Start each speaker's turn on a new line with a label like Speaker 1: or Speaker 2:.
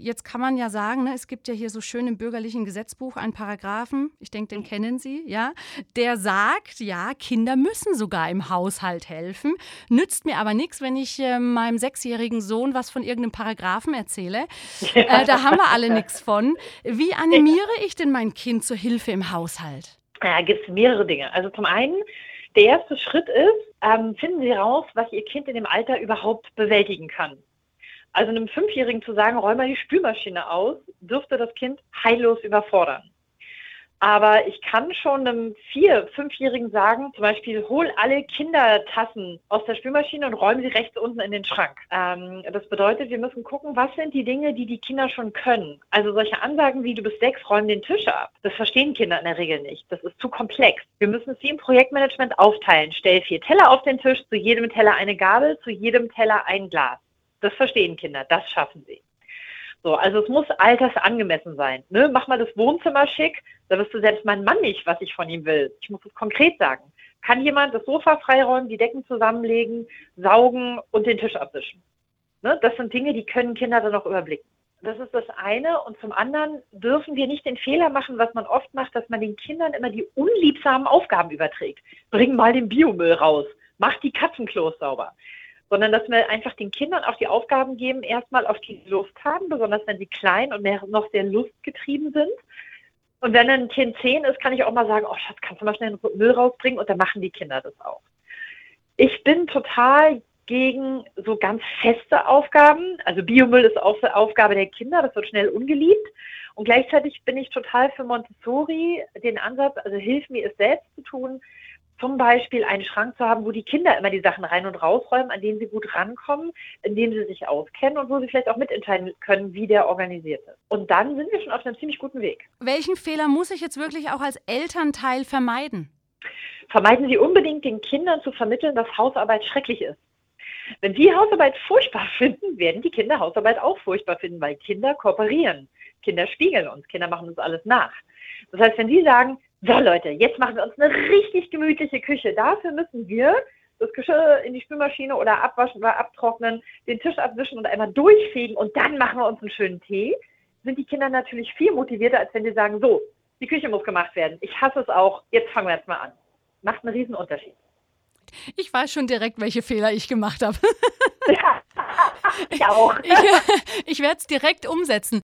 Speaker 1: jetzt kann man ja sagen, ne, es gibt ja hier so schön im bürgerlichen Gesetzbuch einen Paragraphen, ich denke, den kennen Sie, ja, der sagt, ja, Kinder müssen sogar im Haushalt helfen. Nützt mir aber nichts, wenn ich äh, meinem sechsjährigen Sohn was von irgendeinem Paragraphen erzähle. Ja. Äh, da haben wir alle nichts von. Wie animiere ich denn mein Kind zur Hilfe im Haushalt?
Speaker 2: Ja, gibt es mehrere Dinge. Also zum einen, der erste Schritt ist, ähm, finden Sie raus, was Ihr Kind in dem Alter überhaupt bewältigen kann. Also einem Fünfjährigen zu sagen, räum mal die Spülmaschine aus, dürfte das Kind heillos überfordern. Aber ich kann schon einem Vier-, Fünfjährigen sagen, zum Beispiel, hol alle Kindertassen aus der Spülmaschine und räum sie rechts unten in den Schrank. Ähm, das bedeutet, wir müssen gucken, was sind die Dinge, die die Kinder schon können. Also solche Ansagen wie, du bist sechs, räum den Tisch ab. Das verstehen Kinder in der Regel nicht. Das ist zu komplex. Wir müssen es wie im Projektmanagement aufteilen. Stell vier Teller auf den Tisch, zu jedem Teller eine Gabel, zu jedem Teller ein Glas. Das verstehen Kinder, das schaffen sie. So, also es muss altersangemessen sein. Ne? Mach mal das Wohnzimmer schick, da wirst du selbst mein Mann nicht, was ich von ihm will. Ich muss es konkret sagen. Kann jemand das Sofa freiräumen, die Decken zusammenlegen, saugen und den Tisch abwischen? Ne? Das sind Dinge, die können Kinder dann noch überblicken. Das ist das eine. Und zum anderen dürfen wir nicht den Fehler machen, was man oft macht, dass man den Kindern immer die unliebsamen Aufgaben überträgt. Bring mal den Biomüll raus. Mach die Katzenklos sauber sondern dass wir einfach den Kindern auch die Aufgaben geben, erstmal auf die Lust haben, besonders wenn sie klein und noch sehr lustgetrieben sind. Und wenn ein Kind zehn ist, kann ich auch mal sagen, oh Schatz, kannst du mal schnell den Müll rausbringen? Und dann machen die Kinder das auch. Ich bin total gegen so ganz feste Aufgaben. Also Biomüll ist auch eine Aufgabe der Kinder, das wird schnell ungeliebt. Und gleichzeitig bin ich total für Montessori, den Ansatz, also hilf mir es selbst zu tun, zum Beispiel einen Schrank zu haben, wo die Kinder immer die Sachen rein und rausräumen, an denen sie gut rankommen, in denen sie sich auskennen und wo sie vielleicht auch mitentscheiden können, wie der organisiert ist. Und dann sind wir schon auf einem ziemlich guten Weg.
Speaker 1: Welchen Fehler muss ich jetzt wirklich auch als Elternteil vermeiden?
Speaker 2: Vermeiden Sie unbedingt den Kindern zu vermitteln, dass Hausarbeit schrecklich ist. Wenn Sie Hausarbeit furchtbar finden, werden die Kinder Hausarbeit auch furchtbar finden, weil Kinder kooperieren. Kinder spiegeln uns, Kinder machen uns alles nach. Das heißt, wenn Sie sagen, so Leute, jetzt machen wir uns eine richtig gemütliche Küche. Dafür müssen wir das Geschirr in die Spülmaschine oder abwaschen oder abtrocknen, den Tisch abwischen und einmal durchfegen und dann machen wir uns einen schönen Tee. Sind die Kinder natürlich viel motivierter, als wenn sie sagen, so, die Küche muss gemacht werden. Ich hasse es auch, jetzt fangen wir jetzt mal an. Macht einen riesen Unterschied.
Speaker 1: Ich weiß schon direkt, welche Fehler ich gemacht habe.
Speaker 2: ja, ich auch.
Speaker 1: ich, ich werde es direkt umsetzen.